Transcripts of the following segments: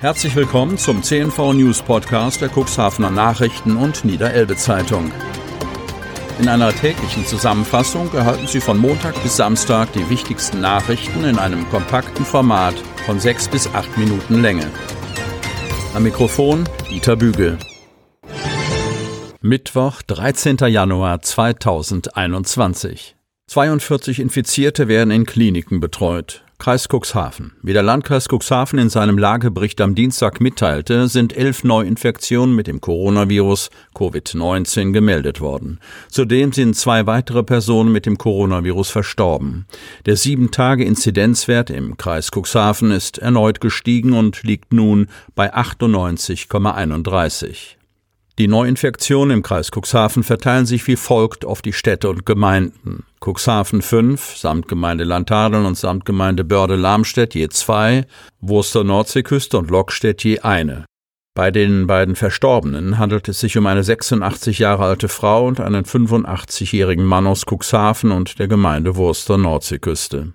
Herzlich willkommen zum CNV News Podcast der Cuxhavener Nachrichten und Niederelbe Zeitung. In einer täglichen Zusammenfassung erhalten Sie von Montag bis Samstag die wichtigsten Nachrichten in einem kompakten Format von sechs bis acht Minuten Länge. Am Mikrofon Dieter Bügel. Mittwoch, 13. Januar 2021. 42 Infizierte werden in Kliniken betreut. Kreis Cuxhaven. Wie der Landkreis Cuxhaven in seinem Lagebericht am Dienstag mitteilte, sind elf Neuinfektionen mit dem Coronavirus Covid-19 gemeldet worden. Zudem sind zwei weitere Personen mit dem Coronavirus verstorben. Der Sieben-Tage-Inzidenzwert im Kreis Cuxhaven ist erneut gestiegen und liegt nun bei 98,31. Die Neuinfektionen im Kreis Cuxhaven verteilen sich wie folgt auf die Städte und Gemeinden. Cuxhaven 5, Samtgemeinde Landtadeln und Samtgemeinde Börde-Lamstedt je zwei, Wurster Nordseeküste und Lockstedt je eine. Bei den beiden Verstorbenen handelt es sich um eine 86 Jahre alte Frau und einen 85-jährigen Mann aus Cuxhaven und der Gemeinde Wurster Nordseeküste.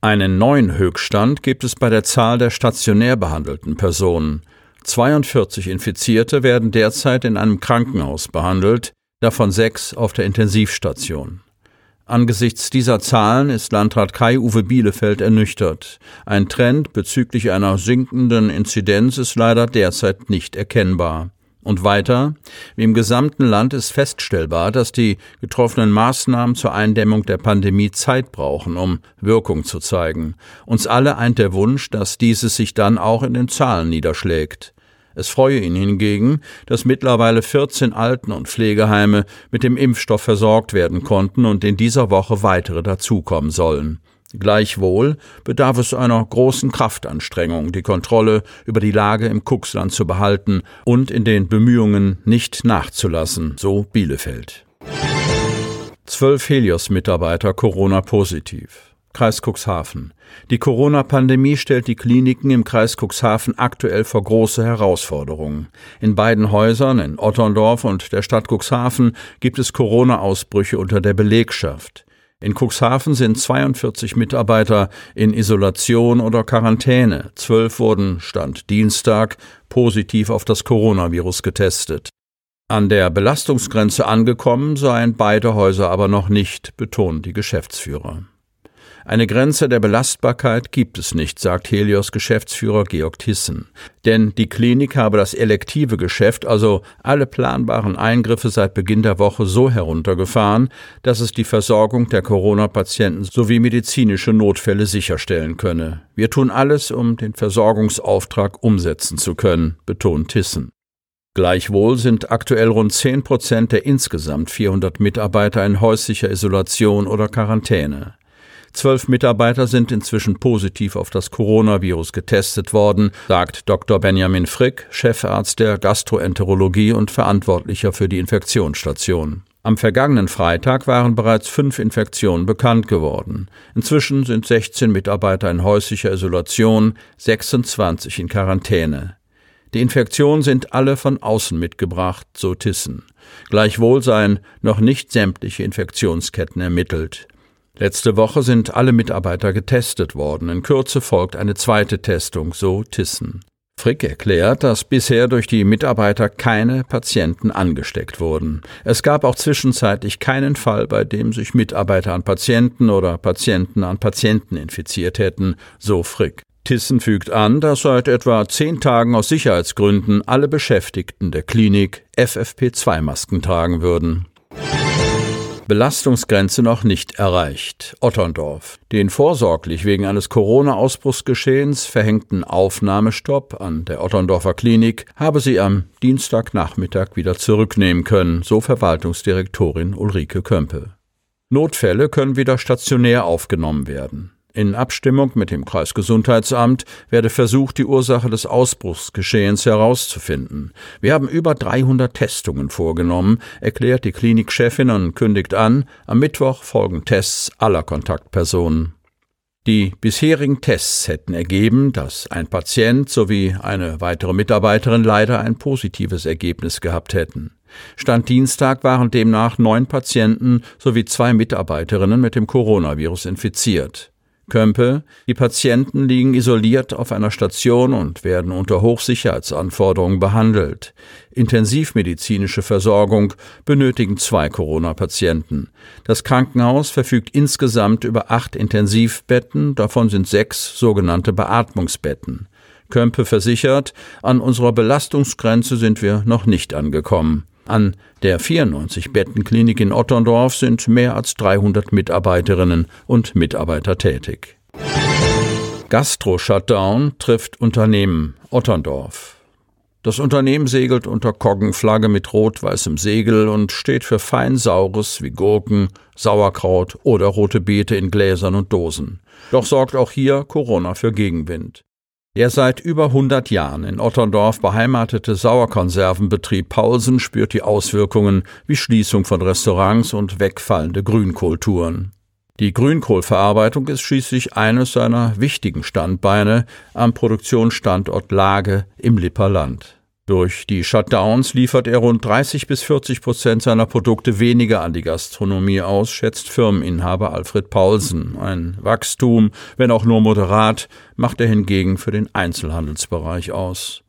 Einen neuen Höchststand gibt es bei der Zahl der stationär behandelten Personen. 42 Infizierte werden derzeit in einem Krankenhaus behandelt, davon sechs auf der Intensivstation. Angesichts dieser Zahlen ist Landrat Kai-Uwe Bielefeld ernüchtert. Ein Trend bezüglich einer sinkenden Inzidenz ist leider derzeit nicht erkennbar. Und weiter, wie im gesamten Land ist feststellbar, dass die getroffenen Maßnahmen zur Eindämmung der Pandemie Zeit brauchen, um Wirkung zu zeigen. Uns alle eint der Wunsch, dass dieses sich dann auch in den Zahlen niederschlägt. Es freue ihn hingegen, dass mittlerweile 14 Alten- und Pflegeheime mit dem Impfstoff versorgt werden konnten und in dieser Woche weitere dazukommen sollen. Gleichwohl bedarf es einer großen Kraftanstrengung, die Kontrolle über die Lage im Kuxland zu behalten und in den Bemühungen nicht nachzulassen, so Bielefeld. Zwölf Helios-Mitarbeiter Corona positiv. Kreis Cuxhaven. Die Corona-Pandemie stellt die Kliniken im Kreis Cuxhaven aktuell vor große Herausforderungen. In beiden Häusern, in Otterndorf und der Stadt Cuxhaven, gibt es Corona-Ausbrüche unter der Belegschaft. In Cuxhaven sind 42 Mitarbeiter in Isolation oder Quarantäne. Zwölf wurden, Stand Dienstag, positiv auf das Coronavirus getestet. An der Belastungsgrenze angekommen seien beide Häuser aber noch nicht, betonen die Geschäftsführer. Eine Grenze der Belastbarkeit gibt es nicht, sagt Helios Geschäftsführer Georg Thyssen. Denn die Klinik habe das elektive Geschäft, also alle planbaren Eingriffe seit Beginn der Woche so heruntergefahren, dass es die Versorgung der Corona-Patienten sowie medizinische Notfälle sicherstellen könne. Wir tun alles, um den Versorgungsauftrag umsetzen zu können, betont Thyssen. Gleichwohl sind aktuell rund 10 Prozent der insgesamt 400 Mitarbeiter in häuslicher Isolation oder Quarantäne. Zwölf Mitarbeiter sind inzwischen positiv auf das Coronavirus getestet worden, sagt Dr. Benjamin Frick, Chefarzt der Gastroenterologie und Verantwortlicher für die Infektionsstation. Am vergangenen Freitag waren bereits fünf Infektionen bekannt geworden. Inzwischen sind 16 Mitarbeiter in häuslicher Isolation, 26 in Quarantäne. Die Infektionen sind alle von außen mitgebracht, so Tissen. Gleichwohl seien noch nicht sämtliche Infektionsketten ermittelt. Letzte Woche sind alle Mitarbeiter getestet worden. In Kürze folgt eine zweite Testung, so Tissen. Frick erklärt, dass bisher durch die Mitarbeiter keine Patienten angesteckt wurden. Es gab auch zwischenzeitlich keinen Fall, bei dem sich Mitarbeiter an Patienten oder Patienten an Patienten infiziert hätten, so Frick. Tissen fügt an, dass seit etwa zehn Tagen aus Sicherheitsgründen alle Beschäftigten der Klinik FFP2-Masken tragen würden. Belastungsgrenze noch nicht erreicht. Otterndorf. Den vorsorglich wegen eines Corona-Ausbruchsgeschehens verhängten Aufnahmestopp an der Otterndorfer Klinik habe sie am Dienstagnachmittag wieder zurücknehmen können, so Verwaltungsdirektorin Ulrike Kömpe. Notfälle können wieder stationär aufgenommen werden. In Abstimmung mit dem Kreisgesundheitsamt werde versucht, die Ursache des Ausbruchsgeschehens herauszufinden. Wir haben über 300 Testungen vorgenommen, erklärt die Klinikchefin und kündigt an, am Mittwoch folgen Tests aller Kontaktpersonen. Die bisherigen Tests hätten ergeben, dass ein Patient sowie eine weitere Mitarbeiterin leider ein positives Ergebnis gehabt hätten. Stand Dienstag waren demnach neun Patienten sowie zwei Mitarbeiterinnen mit dem Coronavirus infiziert. Kömpe, die Patienten liegen isoliert auf einer Station und werden unter Hochsicherheitsanforderungen behandelt. Intensivmedizinische Versorgung benötigen zwei Corona-Patienten. Das Krankenhaus verfügt insgesamt über acht Intensivbetten, davon sind sechs sogenannte Beatmungsbetten. Kömpe versichert, an unserer Belastungsgrenze sind wir noch nicht angekommen. An der 94-Betten-Klinik in Otterndorf sind mehr als 300 Mitarbeiterinnen und Mitarbeiter tätig. Gastro-Shutdown trifft Unternehmen Otterndorf. Das Unternehmen segelt unter Koggenflagge mit rot-weißem Segel und steht für Feinsaures wie Gurken, Sauerkraut oder rote Beete in Gläsern und Dosen. Doch sorgt auch hier Corona für Gegenwind. Der seit über 100 Jahren in Otterndorf beheimatete Sauerkonservenbetrieb Paulsen spürt die Auswirkungen wie Schließung von Restaurants und wegfallende Grünkulturen. Die Grünkohlverarbeitung ist schließlich eines seiner wichtigen Standbeine am Produktionsstandort Lage im Lipperland. Durch die Shutdowns liefert er rund 30 bis 40 Prozent seiner Produkte weniger an die Gastronomie aus, schätzt Firmeninhaber Alfred Paulsen. Ein Wachstum, wenn auch nur moderat, macht er hingegen für den Einzelhandelsbereich aus.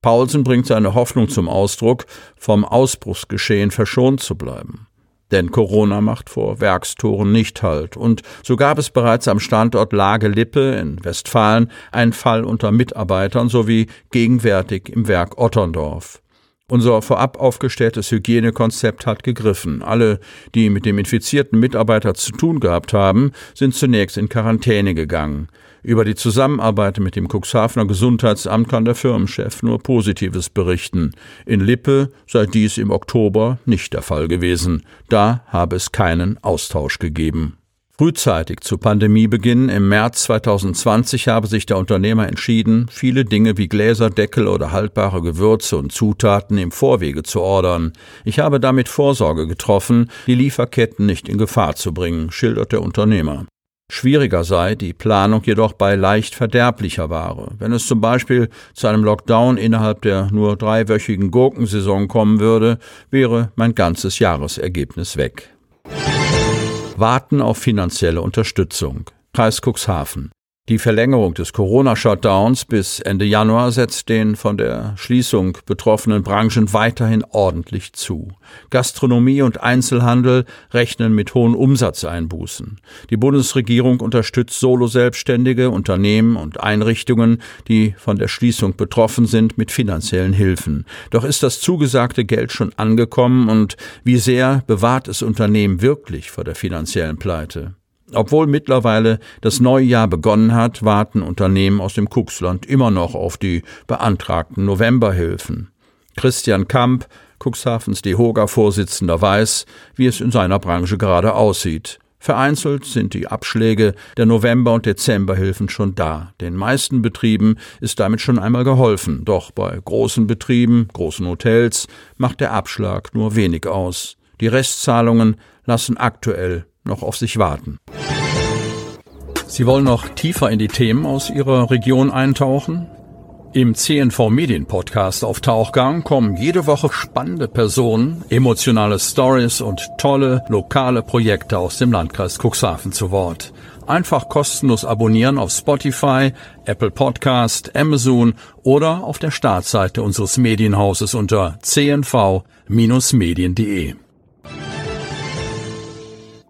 Paulsen bringt seine Hoffnung zum Ausdruck, vom Ausbruchsgeschehen verschont zu bleiben. Denn Corona macht vor Werkstoren nicht Halt. Und so gab es bereits am Standort Lage Lippe in Westfalen einen Fall unter Mitarbeitern sowie gegenwärtig im Werk Otterndorf. Unser vorab aufgestelltes Hygienekonzept hat gegriffen. Alle, die mit dem infizierten Mitarbeiter zu tun gehabt haben, sind zunächst in Quarantäne gegangen. Über die Zusammenarbeit mit dem Cuxhavener Gesundheitsamt kann der Firmenchef nur Positives berichten. In Lippe sei dies im Oktober nicht der Fall gewesen. Da habe es keinen Austausch gegeben. Frühzeitig zu Pandemiebeginn im März 2020 habe sich der Unternehmer entschieden, viele Dinge wie Gläserdeckel oder haltbare Gewürze und Zutaten im Vorwege zu ordern. Ich habe damit Vorsorge getroffen, die Lieferketten nicht in Gefahr zu bringen, schildert der Unternehmer. Schwieriger sei die Planung jedoch bei leicht verderblicher Ware. Wenn es zum Beispiel zu einem Lockdown innerhalb der nur dreiwöchigen Gurkensaison kommen würde, wäre mein ganzes Jahresergebnis weg. Warten auf finanzielle Unterstützung. Kreis Cuxhaven. Die Verlängerung des Corona-Shutdowns bis Ende Januar setzt den von der Schließung betroffenen Branchen weiterhin ordentlich zu. Gastronomie und Einzelhandel rechnen mit hohen Umsatzeinbußen. Die Bundesregierung unterstützt Solo-Selbstständige, Unternehmen und Einrichtungen, die von der Schließung betroffen sind, mit finanziellen Hilfen. Doch ist das zugesagte Geld schon angekommen und wie sehr bewahrt es Unternehmen wirklich vor der finanziellen Pleite? Obwohl mittlerweile das neue Jahr begonnen hat, warten Unternehmen aus dem Cuxland immer noch auf die beantragten Novemberhilfen. Christian Kamp, Cuxhavens DEHOGA-Vorsitzender, weiß, wie es in seiner Branche gerade aussieht. Vereinzelt sind die Abschläge der November- und Dezemberhilfen schon da. Den meisten Betrieben ist damit schon einmal geholfen. Doch bei großen Betrieben, großen Hotels macht der Abschlag nur wenig aus. Die Restzahlungen lassen aktuell noch auf sich warten. Sie wollen noch tiefer in die Themen aus Ihrer Region eintauchen? Im CNV Medien Podcast auf Tauchgang kommen jede Woche spannende Personen, emotionale Stories und tolle lokale Projekte aus dem Landkreis Cuxhaven zu Wort. Einfach kostenlos abonnieren auf Spotify, Apple Podcast, Amazon oder auf der Startseite unseres Medienhauses unter cnv-medien.de.